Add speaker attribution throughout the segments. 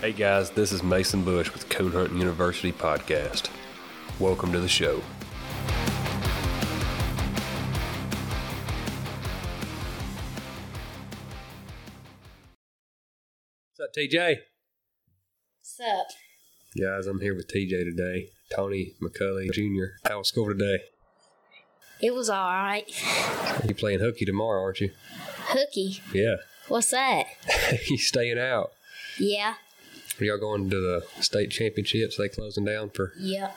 Speaker 1: Hey guys, this is Mason Bush with Coon Hunting University Podcast. Welcome to the show. What's up, TJ?
Speaker 2: What's up?
Speaker 1: Guys, I'm here with TJ today. Tony McCulley Jr. How was school today?
Speaker 2: It was all right.
Speaker 1: You playing hooky tomorrow, aren't you?
Speaker 2: Hooky.
Speaker 1: Yeah.
Speaker 2: What's that?
Speaker 1: you staying out?
Speaker 2: Yeah.
Speaker 1: Are y'all going to the state championships? They closing down for
Speaker 2: Yep.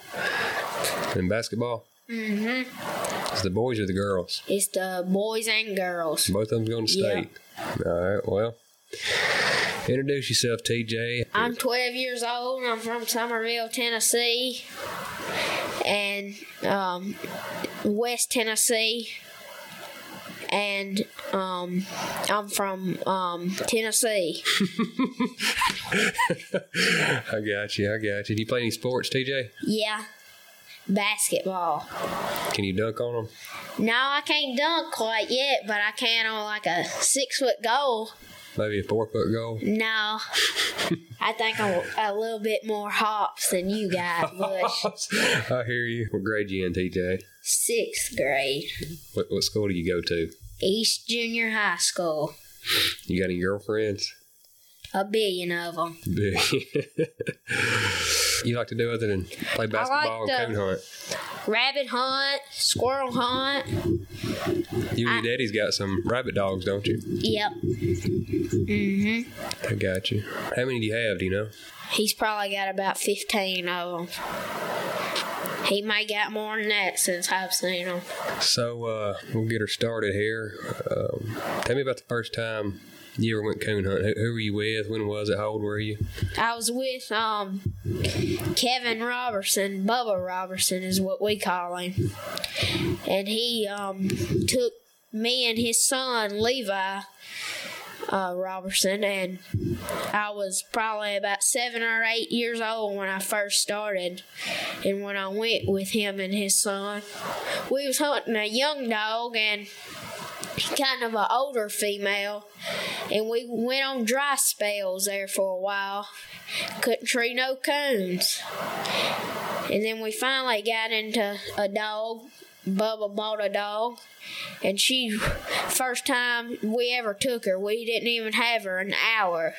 Speaker 1: in basketball?
Speaker 2: Mm-hmm.
Speaker 1: It's the boys or the girls?
Speaker 2: It's the boys and girls.
Speaker 1: Both of them going to state. All right. Well, introduce yourself, TJ.
Speaker 2: I'm 12 years old. I'm from Somerville, Tennessee, and um, West Tennessee. And um, I'm from um, Tennessee.
Speaker 1: I got you. I got you. Do you play any sports, TJ?
Speaker 2: Yeah. Basketball.
Speaker 1: Can you dunk on them?
Speaker 2: No, I can't dunk quite yet, but I can on like a six foot goal.
Speaker 1: Maybe a four foot goal.
Speaker 2: No, I think I'm a little bit more hops than you got, Bush.
Speaker 1: I hear you. What grade you in, TJ?
Speaker 2: Sixth grade,
Speaker 1: What, what school do you go to?
Speaker 2: East Junior High School.
Speaker 1: You got any girlfriends?
Speaker 2: A billion of them. Billion.
Speaker 1: you like to do other than play basketball
Speaker 2: to-
Speaker 1: and coon hunt?
Speaker 2: Rabbit hunt, squirrel hunt.
Speaker 1: You and
Speaker 2: I-
Speaker 1: your daddy's got some rabbit dogs, don't you?
Speaker 2: Yep. Mhm.
Speaker 1: I got you. How many do you have? Do you know?
Speaker 2: He's probably got about fifteen of them. He may got more than that since I've seen him.
Speaker 1: So uh, we'll get her started here. Um, tell me about the first time you ever went coon hunting. Who, who were you with? When was it? How old were you?
Speaker 2: I was with um Kevin Robertson, Bubba Robertson is what we call him. And he um took me and his son Levi uh, Robertson and I was probably about seven or eight years old when I first started and when I went with him and his son. We was hunting a young dog and kind of an older female and we went on dry spells there for a while. Couldn't tree no coons. And then we finally got into a dog. Bubba bought a dog. And she, first time we ever took her, we didn't even have her an hour.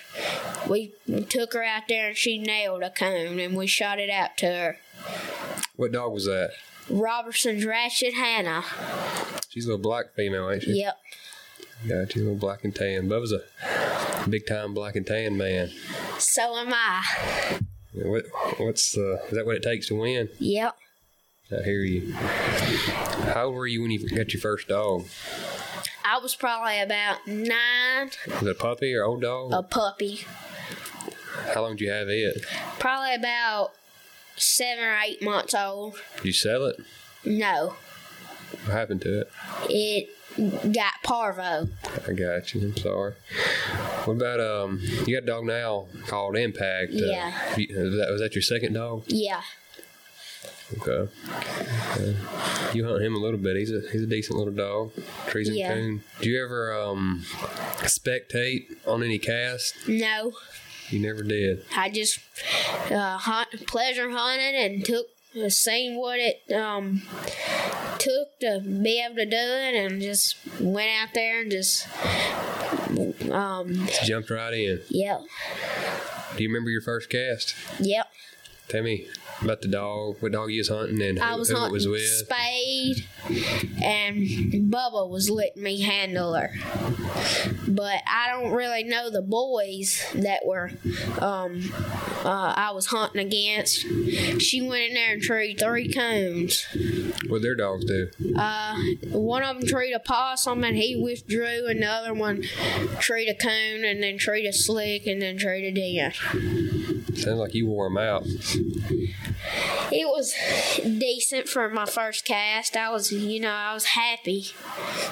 Speaker 2: We took her out there and she nailed a cone, and we shot it out to her.
Speaker 1: What dog was that?
Speaker 2: Robertson's Ratchet Hannah.
Speaker 1: She's a little black female, ain't she?
Speaker 2: Yep.
Speaker 1: Got you, a little black and tan. Bubba's a big time black and tan man.
Speaker 2: So am I.
Speaker 1: What, what's uh, is that what it takes to win?
Speaker 2: Yep.
Speaker 1: I hear you. How old were you when you got your first dog?
Speaker 2: I was probably about nine,
Speaker 1: Was it a puppy or old dog?
Speaker 2: a puppy.
Speaker 1: How long did you have it?
Speaker 2: Probably about seven or eight months old.
Speaker 1: Did you sell it?
Speaker 2: No,
Speaker 1: What happened to it?
Speaker 2: it got parvo.
Speaker 1: I got you. I'm sorry. What about um? You got a dog now called Impact. uh,
Speaker 2: Yeah.
Speaker 1: you- was, that, was that your second dog?
Speaker 2: Yeah,
Speaker 1: Okay. Okay. You hunt him a little bit. He's a he's a decent little dog. Trees and
Speaker 2: Yeah.
Speaker 1: coon. Do you ever um spectate on any cast?
Speaker 2: no,
Speaker 1: You never did.
Speaker 2: I just uh, hunt, pleasure hunted and took uh, seen what it um took to be able to do it, and just went out there and just um
Speaker 1: Just jumped right in.
Speaker 2: yep
Speaker 1: Do you remember your first cast?
Speaker 2: yep.
Speaker 1: Tell me about the dog. What dog you was hunting and who,
Speaker 2: I was
Speaker 1: who it was with.
Speaker 2: Spade, and Bubba was letting me handle her. But I don't really know the boys that were um, uh, I was hunting against. She went in there and treed three coons.
Speaker 1: What their dogs do?
Speaker 2: Uh, one of them treed a possum and he withdrew, and the other one treed a coon and then treed a slick and then treed a deer.
Speaker 1: Sounds like you wore them out.
Speaker 2: It was decent for my first cast. I was, you know, I was happy.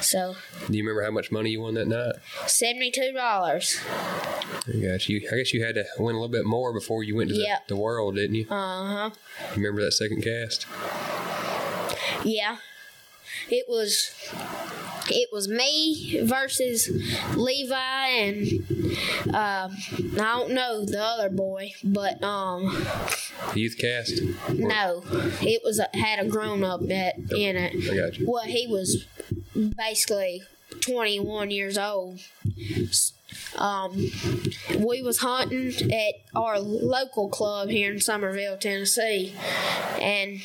Speaker 2: So
Speaker 1: Do you remember how much money you won that night?
Speaker 2: seventy-two dollars.
Speaker 1: I got you. I guess you had to win a little bit more before you went to
Speaker 2: Yep.
Speaker 1: the, the world, didn't you?
Speaker 2: Uh huh.
Speaker 1: You remember that second cast?
Speaker 2: Yeah. It was it was me versus Levi and uh, I don't know the other boy, but um,
Speaker 1: Youth cast.
Speaker 2: no, it was a, had a grown up that in it.
Speaker 1: I got you.
Speaker 2: Well, he was basically 21 years old. Um, we was hunting at our local club here in Somerville, Tennessee, and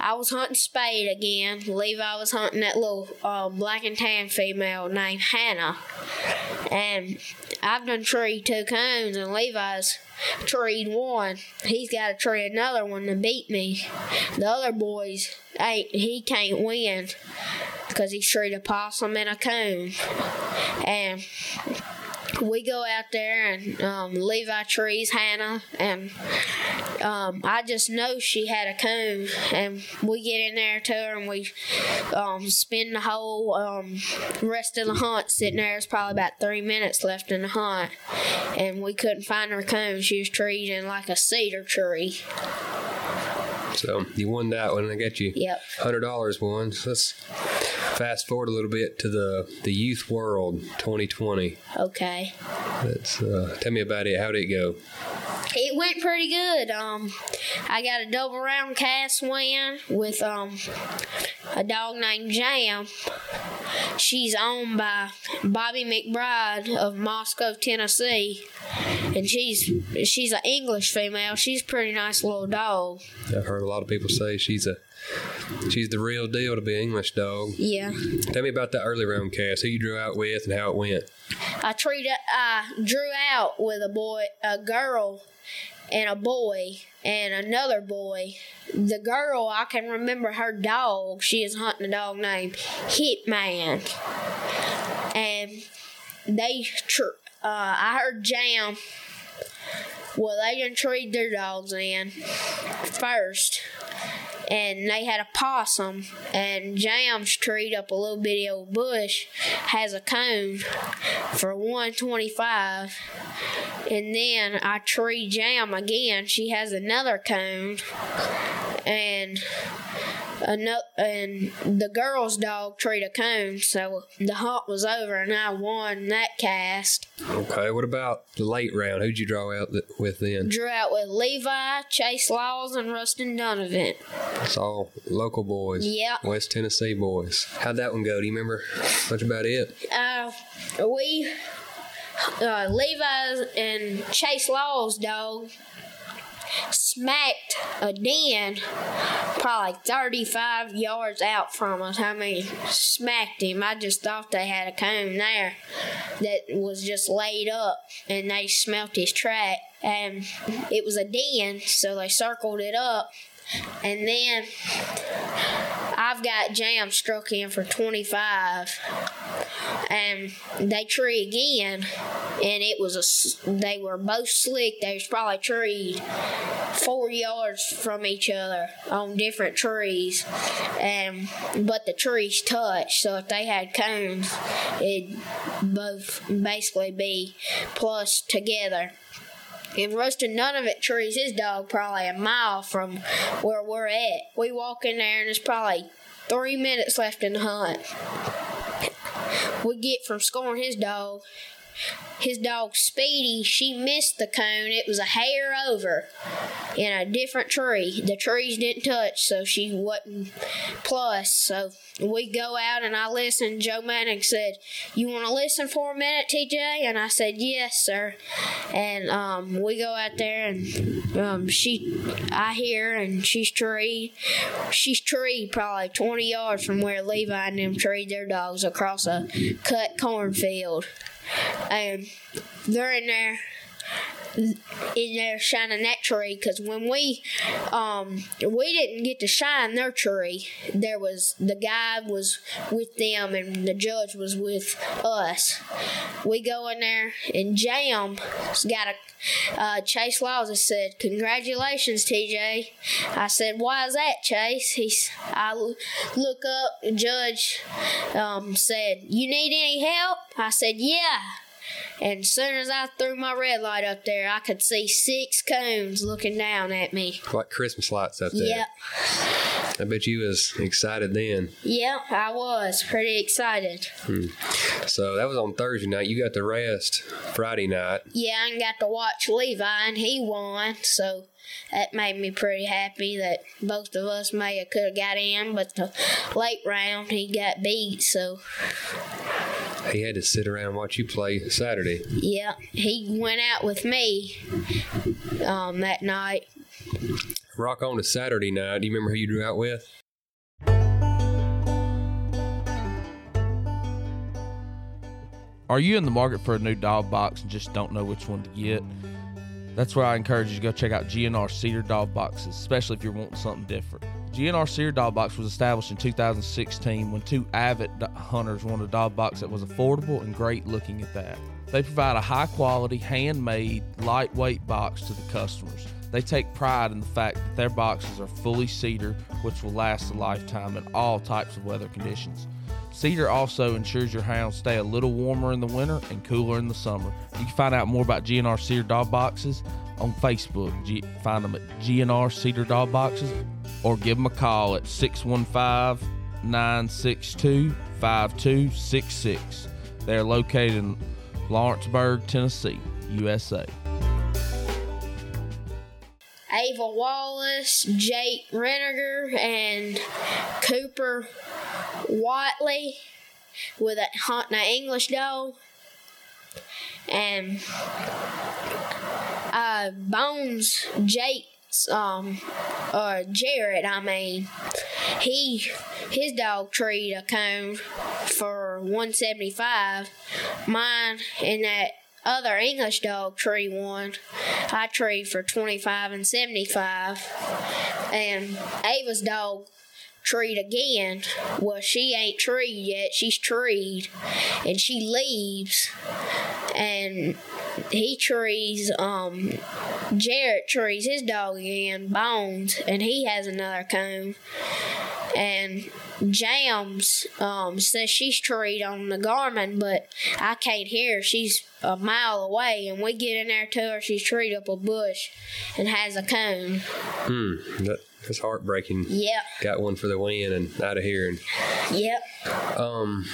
Speaker 2: I was hunting spade again. Levi was hunting that little uh, black and tan female named Hannah, and I've done tree two cones, and Levi's treed one. He's got to tree another one to beat me. The other boys ain't. He can't win because he's treed a possum and a cone, and we go out there and um, Levi trees Hannah, and um, I just know she had a cone, and we get in there to her and we um, spend the whole um, rest of the hunt sitting there. It's probably about three minutes left in the hunt, and we couldn't find her cone. She was treed in like a cedar tree.
Speaker 1: So you won that one. I got you
Speaker 2: Yep.
Speaker 1: hundred dollars won. So let's fast forward a little bit to the the youth world 2020.
Speaker 2: Okay.
Speaker 1: Let's uh, tell me about it. How did it go?
Speaker 2: It went pretty good. Um, I got a double round cast win with um a dog named Jam. She's owned by Bobby McBride of Moscow, Tennessee, and she's she's an English female. She's a pretty nice little dog.
Speaker 1: I've heard a lot of people say she's a she's the real deal to be an English dog.
Speaker 2: Yeah,
Speaker 1: Tell me about the early round cast. Who you drew out with and how it went.
Speaker 2: I treated I uh, drew out with a boy, a girl, and a boy and another boy. The girl, I can remember her dog. She is hunting a dog named Hitman, and they. Uh, I heard Jam. Well, they didn't trade their dogs in first, and they had a possum. And Jam's treed up a little bitty old bush, has a cone for one twenty five. And then I tree Jam again. She has another cone, and another and the girl's dog treed a cone. So the hunt was over, and I won that cast.
Speaker 1: Okay. What about the late round? Who'd you draw out th- with then?
Speaker 2: Drew out with Levi, Chase Laws, and Rustin Donovan.
Speaker 1: It's all local boys.
Speaker 2: Yeah.
Speaker 1: West Tennessee boys. How'd that one go? Do you remember much about it?
Speaker 2: uh, we uh, Levi's and Chase Law's dog smacked a den probably 35 yards out from us. I mean, smacked him. I just thought they had a cone there that was just laid up and they smelt his track. And it was a den, so they circled it up. And then I've got Jam struck in for 25 and they tree again, and it was a. They were both slick. They was probably treed four yards from each other on different trees, and but the trees touched. So if they had cones, it'd both basically be plus together. And Rustin none of it trees his dog probably a mile from where we're at. We walk in there and it's probably three minutes left in the hunt we get from scoring his dog. His dog Speedy, she missed the cone. It was a hair over in a different tree. The trees didn't touch, so she wasn't plus. So we go out and I listen. Joe Manning said, You want to listen for a minute, TJ? And I said, Yes, sir. And um, we go out there and um, she, I hear, and she's tree. She's treed probably 20 yards from where Levi and them treed their dogs across a cut cornfield. And they're in there in there shining that tree? Because when we um we didn't get to shine their tree. There was the guy was with them and the judge was with us. We go in there and jam got a uh, chase laws said congratulations tj i said why is that chase? He's i look up judge um, said you need any help? I said yeah And as soon as I threw my red light up there, I could see six coons looking down at me.
Speaker 1: Like Christmas lights up there.
Speaker 2: Yep,
Speaker 1: I bet you was excited then.
Speaker 2: yep, I was pretty excited. Hmm.
Speaker 1: So that was on Thursday night. You got the rest Friday night.
Speaker 2: Yeah, I got to watch Levi, and he won, so that made me pretty happy that both of us may have could have got in, but the late round he got beat. So
Speaker 1: He had to sit around and watch you play Saturday.
Speaker 2: yeah, he went out with me um, that night.
Speaker 1: Rock on to Saturday night. Do you remember who you drew out with?
Speaker 3: Are you in the market for a new dog box and just don't know which one to get? That's where I encourage you to go check out GNR Cedar Dog Boxes, especially if you're wanting something different. GNR Cedar Dog Box was established in 2016 when two avid hunters wanted a dog box that was affordable and great looking at that. They provide a high quality, handmade, lightweight box to the customers. They take pride in the fact that their boxes are fully cedar, which will last a lifetime in all types of weather conditions. Cedar also ensures your hounds stay a little warmer in the winter and cooler in the summer. You can find out more about GNR Cedar Dog Boxes on Facebook. G- find them at GNR Cedar Dog Boxes or give them a call at 615 962 5266. They are located in Lawrenceburg, Tennessee, USA.
Speaker 2: Ava Wallace, Jake Reniger, and Cooper Watley with a hunting an English dog. And uh, Bones Jake's um or Jared, I mean, he his dog treed a cone for one seventy five. Mine and that other English dog tree one, I tree for twenty five and seventy five. And Ava's dog treed again. Well, she ain't treed yet. She's treed, and she leaves. And he trees. Um, Jarrett trees his dog again, Bones, and he has another cone. And Jams um, says she's treed on the Garmin, but I can't hear. her. She's a mile away, and we get in there to her. She's treed up a bush and has a cone.
Speaker 1: Hmm. That, that's heartbreaking.
Speaker 2: Yep,
Speaker 1: Got one for the win and out of here. And
Speaker 2: yep.
Speaker 1: um.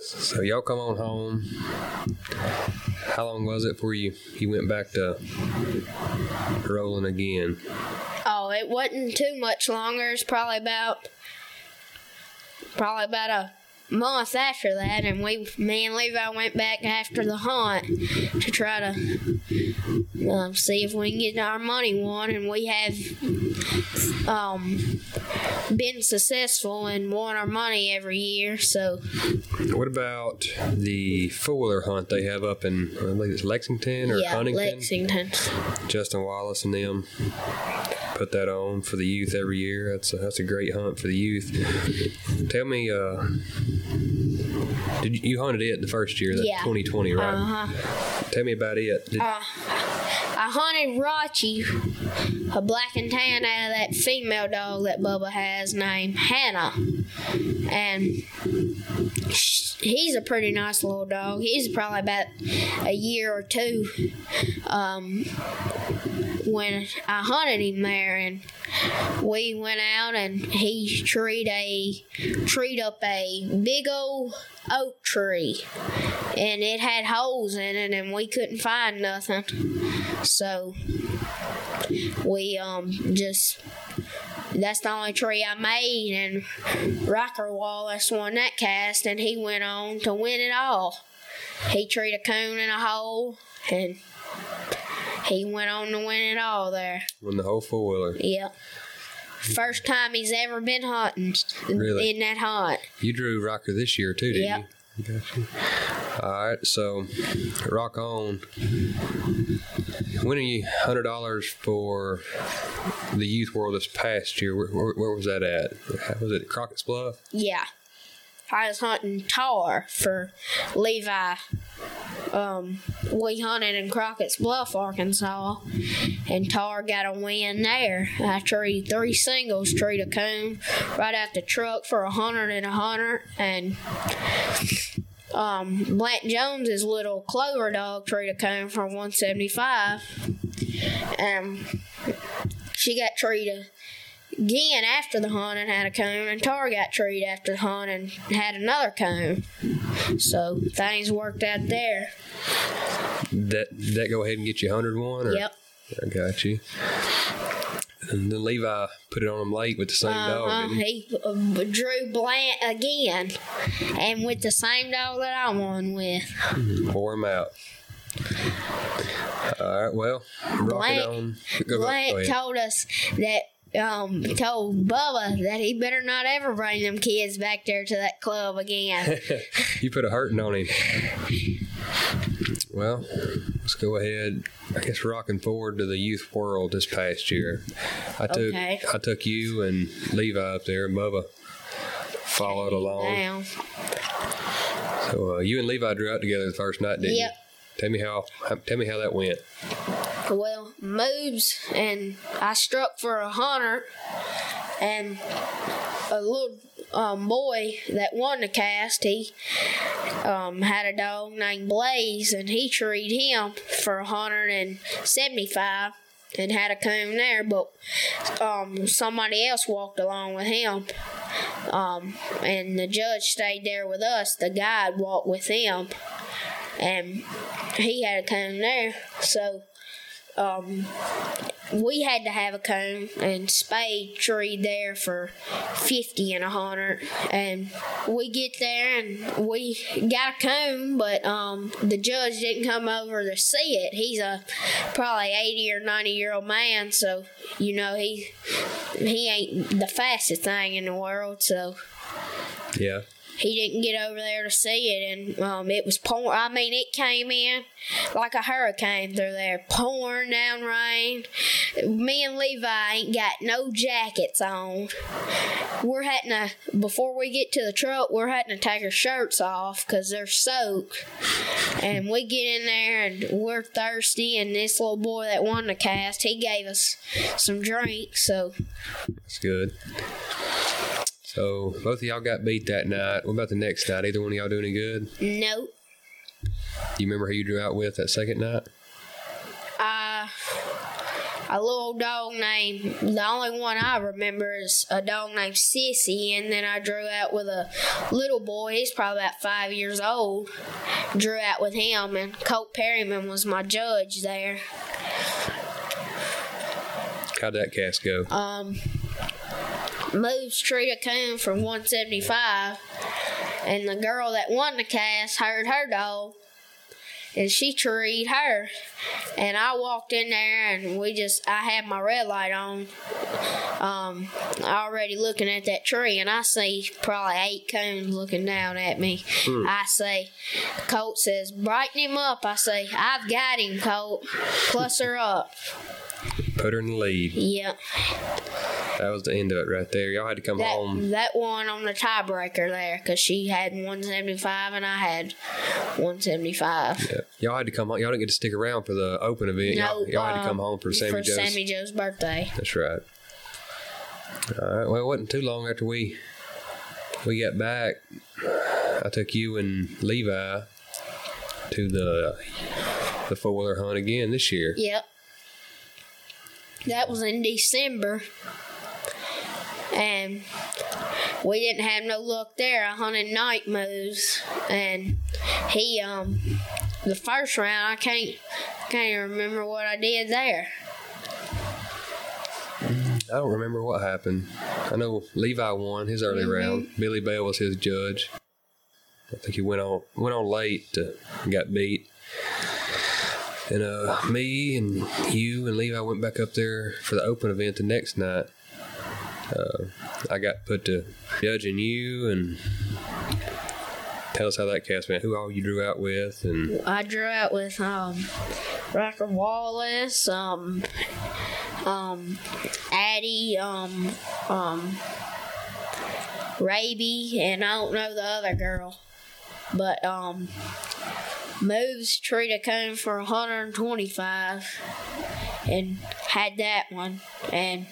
Speaker 1: So y'all come on home. How long was it before you you went back to rolling again?
Speaker 2: Oh, it wasn't too much longer. It's probably about probably about a month after that, and we, me and Levi, went back after the hunt to try to um, see if we can get our money won, and we have um, been successful and won our money every year. So
Speaker 1: What about the wheeler hunt they have up in I believe it's Lexington or
Speaker 2: yeah,
Speaker 1: Huntington?
Speaker 2: Lexington.
Speaker 1: Justin Wallace and them put that on for the youth every year. That's a, that's a great hunt for the youth. Tell me, uh, did you, you hunted it the first year, that
Speaker 2: Yeah.
Speaker 1: 2020, right?
Speaker 2: Uh huh.
Speaker 1: Tell me about it. Did,
Speaker 2: Uh, I hunted Rachi, a black and tan out of that female dog that Bubba has named Hannah. And he's a pretty nice little dog. He's probably about a year or two um, when I hunted him there. And we went out and he treed a treed up a big old oak tree and it had holes in it and we couldn't find nothing so we um just that's the only tree I made and Rocker Wallace won that cast and he went on to win it all. He treed a coon in a hole and he went on to win it all there.
Speaker 1: won the whole four wheeler.
Speaker 2: Yep. First time he's ever been hunting
Speaker 1: Really?
Speaker 2: in that hunt.
Speaker 1: You drew Rocker this year too, didn't
Speaker 2: Yep.
Speaker 1: you? All right, so rock on. Winning you hundred dollars for the youth world this past year. Where, where, where was that at? How was it? Crockett's Bluff.
Speaker 2: Yeah. I was hunting tar for Levi. Um, we hunted in Crockett's Bluff, Arkansas, and Tar got a win there. I treed three singles, treed a coon right out the truck for a hundred and a hundred, and um, Blanton Jones's little clover dog treated a cone for 175. Um, she got treated again after the hunt and had a cone, and Tar got treated after the hunt and had another cone. So things worked out there.
Speaker 1: That that go ahead and get you 101? Or?
Speaker 2: Yep.
Speaker 1: I got you. And then Levi put it on him late with the same dog.
Speaker 2: Uh-huh.
Speaker 1: He?
Speaker 2: He uh, drew Blant again, and with the same dog that I won with.
Speaker 1: Wore him out. All right, well, rocking
Speaker 2: Blank- Blant told us that um told Bubba that he better not ever bring them kids back there to that club again.
Speaker 1: you put a hurting on him. Well, let's go ahead. I guess rocking forward to the youth world this past year. I took
Speaker 2: Okay.
Speaker 1: I took you and Levi up there, and Bubba followed along.
Speaker 2: now,
Speaker 1: So uh, you and Levi drew out together the first night, didn't
Speaker 2: Yep.
Speaker 1: you? Tell me how. Tell me how that went.
Speaker 2: well, moves and I struck for a hunter, and a little um, boy that won the cast, he um, had a dog named Blaze, and he treated him for a hundred and seventy-five. And had a cone there, but um, somebody else walked along with him. Um, and the judge stayed there with us. The guide walked with him, and he had a cone there. So um, we had to have a cone and spade tree there for 50 and a hundred and we get there and we got a cone but um, the judge didn't come over to see it he's a probably 80 or 90 year old man so you know he he ain't the fastest thing in the world so
Speaker 1: Yeah.
Speaker 2: He didn't get over there to see it, and um, it was pouring. I mean, it came in like a hurricane through there, pouring down rain. Me and Levi ain't got no jackets on. We're having to before we get to the truck. We're having to take our shirts off because they're soaked. And we get in there and we're thirsty. And this little boy that won the cast, he gave us some drinks. So
Speaker 1: That's good. So both of y'all got beat that night. What about the next night? Either one of y'all do any good?
Speaker 2: nope.
Speaker 1: You remember who you drew out with that second night?
Speaker 2: uh, a little dog named the only one I remember is a dog named Sissy, and then I drew out with a little boy. He's probably about five years old. Drew out with him, and Colt Perryman was my judge there.
Speaker 1: How'd that cast go?
Speaker 2: Um, moves treated Coon from 175, and the girl that won the cast heard her dog, and she treed her. And I walked in there, and we just, I had my red light on, um, already looking at that tree, and I see probably eight coons looking down at me. I say, Colt says, brighten him up. I say, I've got him, Colt. Plus her up.
Speaker 1: Put her in the lead.
Speaker 2: Yep.
Speaker 1: That was the end of it right there. Y'all had to come
Speaker 2: That
Speaker 1: home.
Speaker 2: that one on the tiebreaker there because she had 175 and I had 175.
Speaker 1: Yeah. Y'all had to come home. Y'all didn't get to stick around for the open event.
Speaker 2: No,
Speaker 1: y'all, y'all had to
Speaker 2: uh,
Speaker 1: come home for Sammy
Speaker 2: for
Speaker 1: Joe's.
Speaker 2: Sammy Joe's birthday.
Speaker 1: That's right. All right. Well, it wasn't too long after we we got back. I took you and Levi to the the four wheeler hunt again this year.
Speaker 2: Yep. That was in December. And we didn't have no luck there. I hunted night moves and he um the first round I can't can't even remember what I did there.
Speaker 1: I don't remember what happened. I know Levi won his early round. Billy Bell was his judge. I think he went on went on late to, got beat. And uh, me and you and Levi went back up there for the open event the next night. Uh, I got put to judging you and tell us how that cast went. Who all you drew out with and
Speaker 2: I drew out with um Rocker Wallace, um um Addie, um um Raby, and I don't know the other girl. But um Moves treated cone for 125 and had that one. And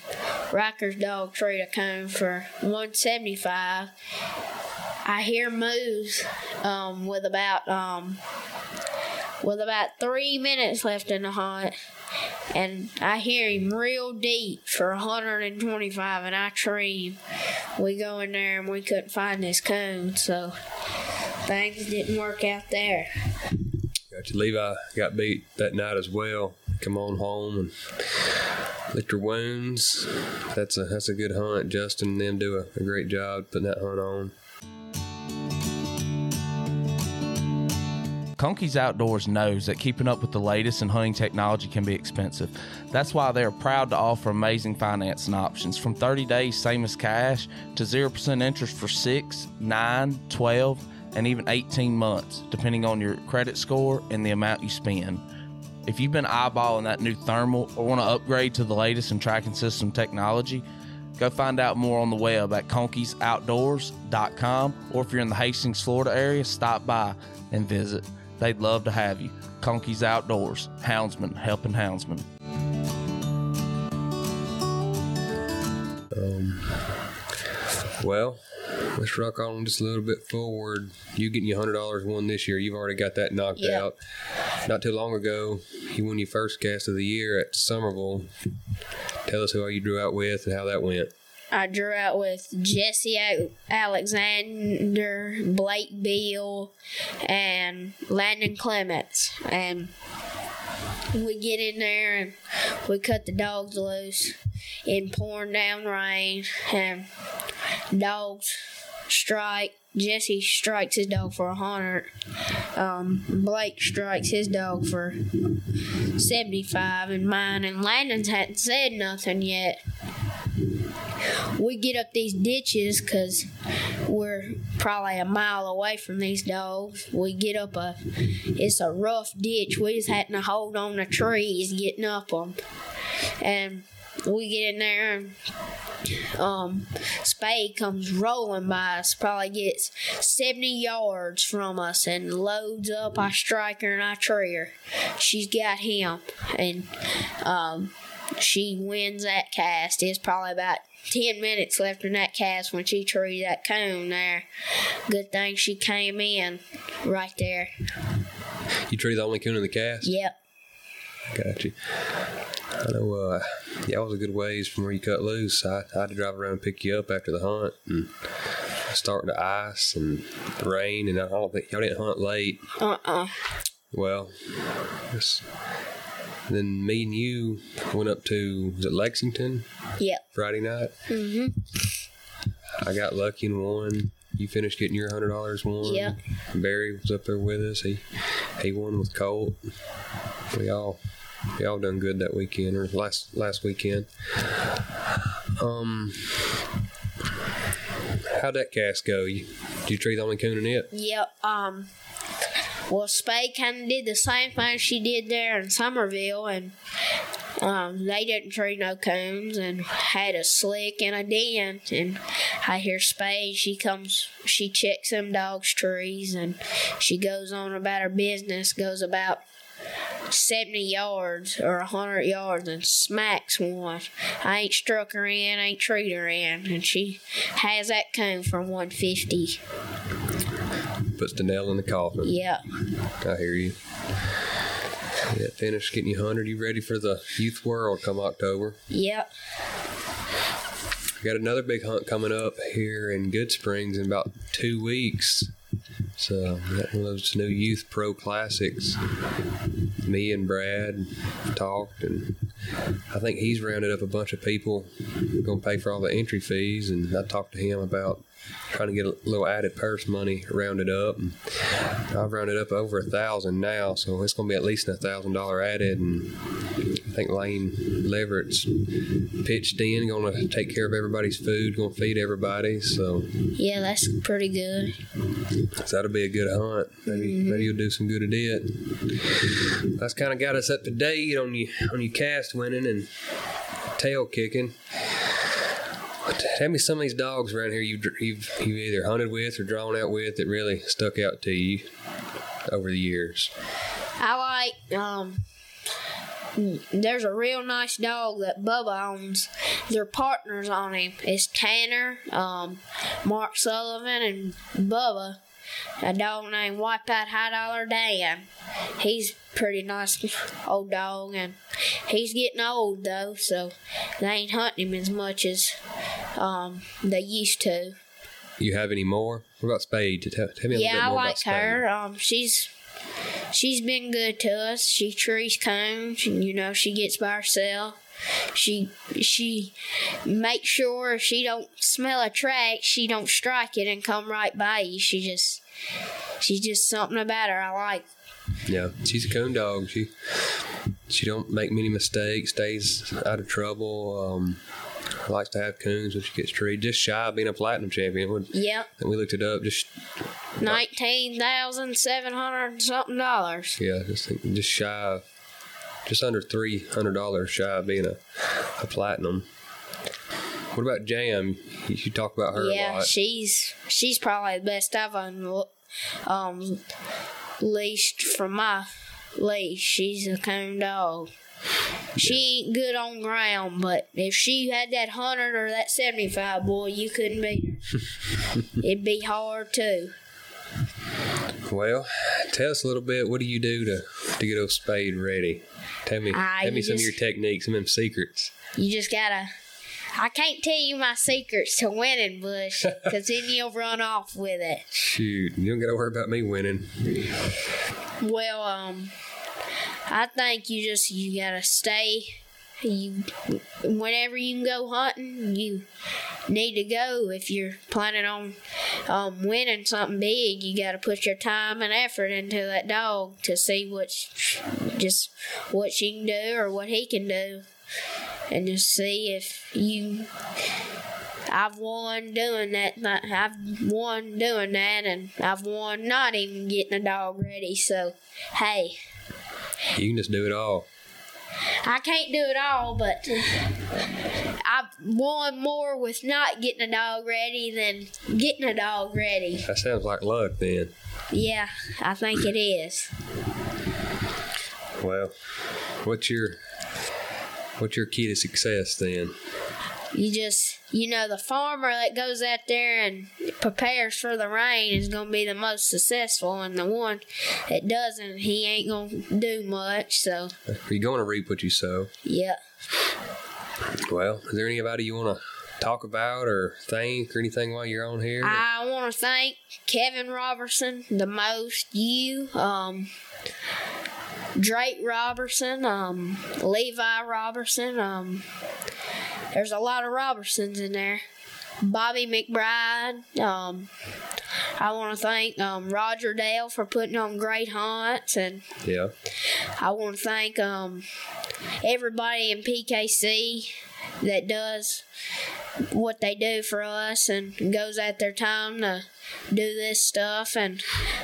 Speaker 2: Rocker's dog treated cone for 175 I hear Moves um, with about um, with about three minutes left in the hunt, and I hear him real deep for 125, and I tree. We go in there and we couldn't find this cone, so things didn't work out there.
Speaker 1: Got Gotcha. Levi got beat that night as well. Come on home and lick your wounds. That's a that's a good hunt. Justin and them do a, a great job putting that hunt on.
Speaker 3: Conkeys Outdoors knows that keeping up with the latest in hunting technology can be expensive. That's why they are proud to offer amazing financing options from 30 days, same as cash, to 0% interest for 6, 9, 12, and even 18 months, depending on your credit score and the amount you spend. If you've been eyeballing that new thermal or want to upgrade to the latest in tracking system technology, go find out more on the web at conkeys.outdoors.com or if you're in the Hastings, Florida area, stop by and visit. They'd love to have you. Conkeys Outdoors, houndsman helping houndsman.
Speaker 1: Um, well, let's rock on just a little bit forward. You getting your hundred dollars won this year. You've already got that knocked
Speaker 2: Yep.
Speaker 1: out. Not too long ago, you won your first cast of the year at Somerville. Tell us who you drew out with and how that went.
Speaker 2: I drew out with Jesse Alexander, Blake Beal, and Landon Clements. And we get in there and we cut the dogs loose in pouring down rain. And dogs strike. Jesse strikes his dog for a hundred. Um, Blake strikes his dog for seventy-five, and mine and Landon's hadn't said nothing yet we get up these ditches because we're probably a mile away from these dogs. We get up a, it's a rough ditch. We just had to hold on the trees getting up them, and we get in there and um, Spade comes rolling by us, probably gets 70 yards from us and loads up. I strike her and I tree her. She's got him, and um, she wins that cast. It's probably about 10 minutes left in that cast when she treed that cone there. Good thing she came in right there.
Speaker 1: You tree the only coon in the cast.
Speaker 2: Yep.
Speaker 1: Got you. I know. Uh, yeah, it was a good ways from where you cut loose. I, I had to drive around and pick you up after the hunt, and starting to ice and rain, and I don't think y'all didn't hunt late.
Speaker 2: Uh uh
Speaker 1: Well, then me and you went up to was it Lexington
Speaker 2: Yep.
Speaker 1: Friday night.
Speaker 2: hmm
Speaker 1: I got lucky and won. You finished getting your hundred dollars won.
Speaker 2: Yeah.
Speaker 1: Barry was up there with us. He he won with Colt. We all we all done good that weekend or last last weekend. Um, how'd that cast go? You, did you tree the only coon in it?
Speaker 2: Yep. Um. Kind of did the same thing she did there in Somerville, and um, they didn't tree no coons and had a slick and a dent. And I hear Spade, she comes, she checks them dogs' trees, and she goes on about her business, goes about 70 yards or 100 yards and smacks one. I ain't struck her in, ain't treated her in, and she has that coon for 150.
Speaker 1: Puts the nail in the coffin.
Speaker 2: Yeah.
Speaker 1: I hear you. Yeah, finished getting you hundred. You ready for the youth world come October?
Speaker 2: Yep.
Speaker 1: We got another big hunt coming up here in Good Springs in about two weeks. So that one of those new youth pro classics. Me and Brad talked, and I think he's rounded up a bunch of people We're going to pay for all the entry fees. And I talked to him about trying to get a little added purse money rounded up. And I've rounded up over a thousand now, so it's going to be at least a thousand dollar added. And I think Lane Leverett's pitched in, going to take care of everybody's food, going to feed everybody. So,
Speaker 2: Yeah, that's pretty good.
Speaker 1: so that'll be a good hunt. Maybe mm-hmm. maybe you'll do some good at it. That's kind of got us up to date on you on your cast winning and tail kicking. Tell me some of these dogs around here you dr- you've you've either hunted with or drawn out with that really stuck out to you over the years.
Speaker 2: I like um there's a real nice dog that Bubba owns. Their partners on him. is Tanner, um, Mark Sullivan, and Bubba. A dog named Wipeout High Dollar Dan. He's pretty nice old dog, and he's getting old though, so they ain't hunting him as much as um, they used to.
Speaker 1: You have any more? What about Spade? Tell, tell me a
Speaker 2: Yeah,
Speaker 1: little bit more
Speaker 2: like
Speaker 1: about Spade.
Speaker 2: her. Um, she's she's been good to us. She trees cones, and you know she gets by herself. She she makes sure if she don't smell a track, she don't strike it and come right by you. She just she's just something about her I like.
Speaker 1: Yeah, she's a coon dog. She she don't make many mistakes. Stays out of trouble. Um, likes to have coons when she gets treated. Just shy of being a platinum champion. When,
Speaker 2: Yep,
Speaker 1: and we looked it up. Just
Speaker 2: nineteen thousand seven hundred something dollars.
Speaker 1: yeah, just just shy of just under three hundred dollars shy of being a, a platinum. What about Jam? You, you talk about her a
Speaker 2: Yeah,
Speaker 1: lot.
Speaker 2: she's she's probably the best I've un- um leashed from my leash. She's a coon dog. She ain't good on ground, but if she had that hundred or that seventy-five boy, you couldn't beat her. It'd be hard too.
Speaker 1: Well, tell us a little bit. What do you do to to get those spade ready? Tell me, tell me some of your techniques, some of them secrets.
Speaker 2: You just gotta. I can't tell you my secrets to winning, Bush, because then you'll run off with it.
Speaker 1: Shoot, you don't got to worry about me winning.
Speaker 2: Well, um, I think you just you gotta stay. You, whenever you can go hunting, you need to go. If you're planning on um, winning something big, you gotta put your time and effort into that dog to see what, just what she can do or what he can do, and just see if you. I've won doing that. I've won doing that, and I've won not even getting a dog ready. So, hey,
Speaker 1: You can just do it all.
Speaker 2: I can't do it all, but I've won more with not getting a dog ready than getting a dog ready.
Speaker 1: That sounds like luck then.
Speaker 2: Yeah, I think it is.
Speaker 1: Well, what's your what's your key to success then?
Speaker 2: You just, you know, the farmer that goes out there and prepares for the rain is going to be the most successful, and the one that doesn't, he ain't going to do much. So,
Speaker 1: Are you going to reap what you sow?
Speaker 2: yeah.
Speaker 1: Well, is there anybody you want to talk about or thank or anything while you're on here?
Speaker 2: I want to thank Kevin Robertson the most. You, um, Drake Robertson, um, Levi Robertson. Um, there's a lot of Robertsons in there. Bobby McBride. Um, I want to thank um, Roger Dale for putting on great hunts, and
Speaker 1: yeah.
Speaker 2: I want to thank um, everybody in PKC that does what they do for us and goes at their time to do this stuff. And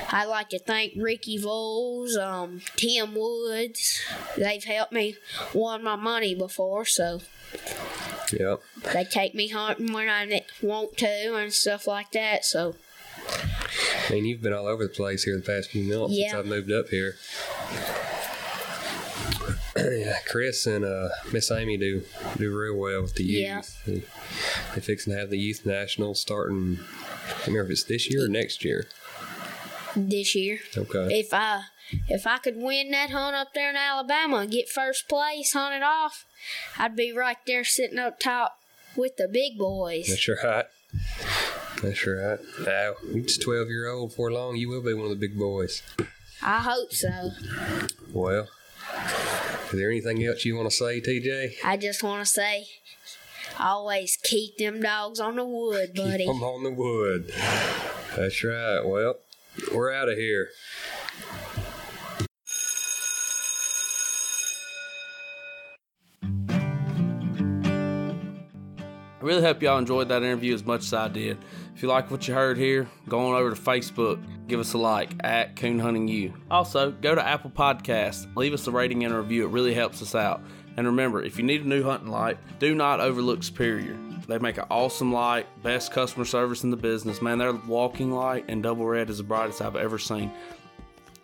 Speaker 2: I'd like to thank Ricky Voles, um, Tim Woods. They've helped me won my money before, so
Speaker 1: Yep.
Speaker 2: they take me hunting when I want to and stuff like that. So
Speaker 1: I mean, you've been all over the place here the past few months since I've moved up here. yeah, Chris and uh, Miss Amy do do real well with the youth.
Speaker 2: Yeah.
Speaker 1: They, they're fixing to have the youth national starting. I can't remember if it's this year or next year.
Speaker 2: this year,
Speaker 1: Okay.
Speaker 2: if I if I could win that hunt up there in Alabama and get first place, hunt it off, I'd be right there sitting up top with the big boys.
Speaker 1: That's right. That's right. Now, you're 12 year old. Before long, you will be one of the big boys.
Speaker 2: I hope so.
Speaker 1: Well, is there anything else you want to say, TJ?
Speaker 2: I just want to say, always keep them dogs on the wood, buddy.
Speaker 1: I'm on the wood. That's right. Well, we're out of here.
Speaker 3: I really hope y'all enjoyed that interview as much as I did. If you like what you heard here, go on over to Facebook, give us a like at Coon Hunting U. Also, go to Apple Podcasts, leave us a rating and a review. It really helps us out. And remember, if you need a new hunting light, do not overlook Superior. They make an awesome light, best customer service in the business. Man, their walking light and double red is the brightest I've ever seen.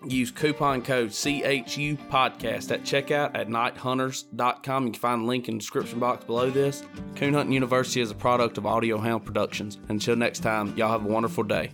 Speaker 3: Use coupon code CHU podcast at checkout at nighthunters.com. You can find the link in the description box below this. Coon Hunting University is a product of Audio Hound Productions. Until next time, y'all have a wonderful day.